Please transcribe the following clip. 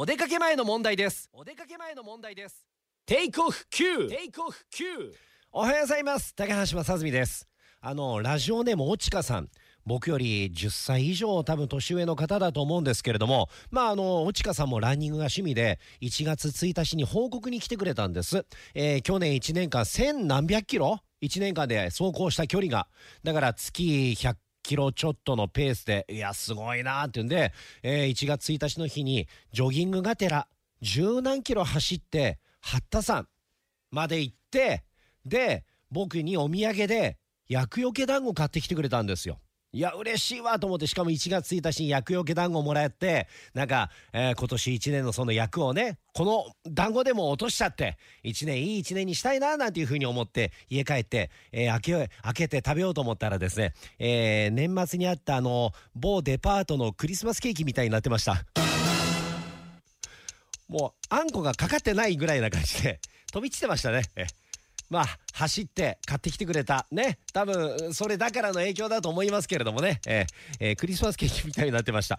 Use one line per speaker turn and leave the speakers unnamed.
お出かけ前の問題です。お出かけ前の問題です。テイクオフ Q テイクオフ Q おはようございます。高橋正純です。あのラジオネームおちかさん。僕より10歳以上多分年上の方だと思うんですけれどもまああのおちかさんもランニングが趣味で1月1日に報告に来てくれたんです、えー、去年1年間千何百キロ？1年間で走行した距離が。だから月100キロちょっとのペースでいやすごいなーっていうんで、えー、1月1日の日にジョギングがてら十何キロ走って八田山まで行ってで僕にお土産で厄除け団子買ってきてくれたんですよ。いや、嬉しいわと思って、しかも1月1日に厄除け団子をもらって、なんか、えー、今年1年のその役をね、この団子でも落としちゃって、1年いい1年にしたいな、なんていうふうに思って、家帰って、えー、開け、開けて食べようと思ったらですね、えー、年末にあったあの、某デパートのクリスマスケーキみたいになってました。もう、あんこがかかってないぐらいな感じで、飛び散ってましたね。まあ、走って買ってきてくれた。ね。多分、それだからの影響だと思いますけれどもね。えー、えー、クリスマスケーキみたいになってました。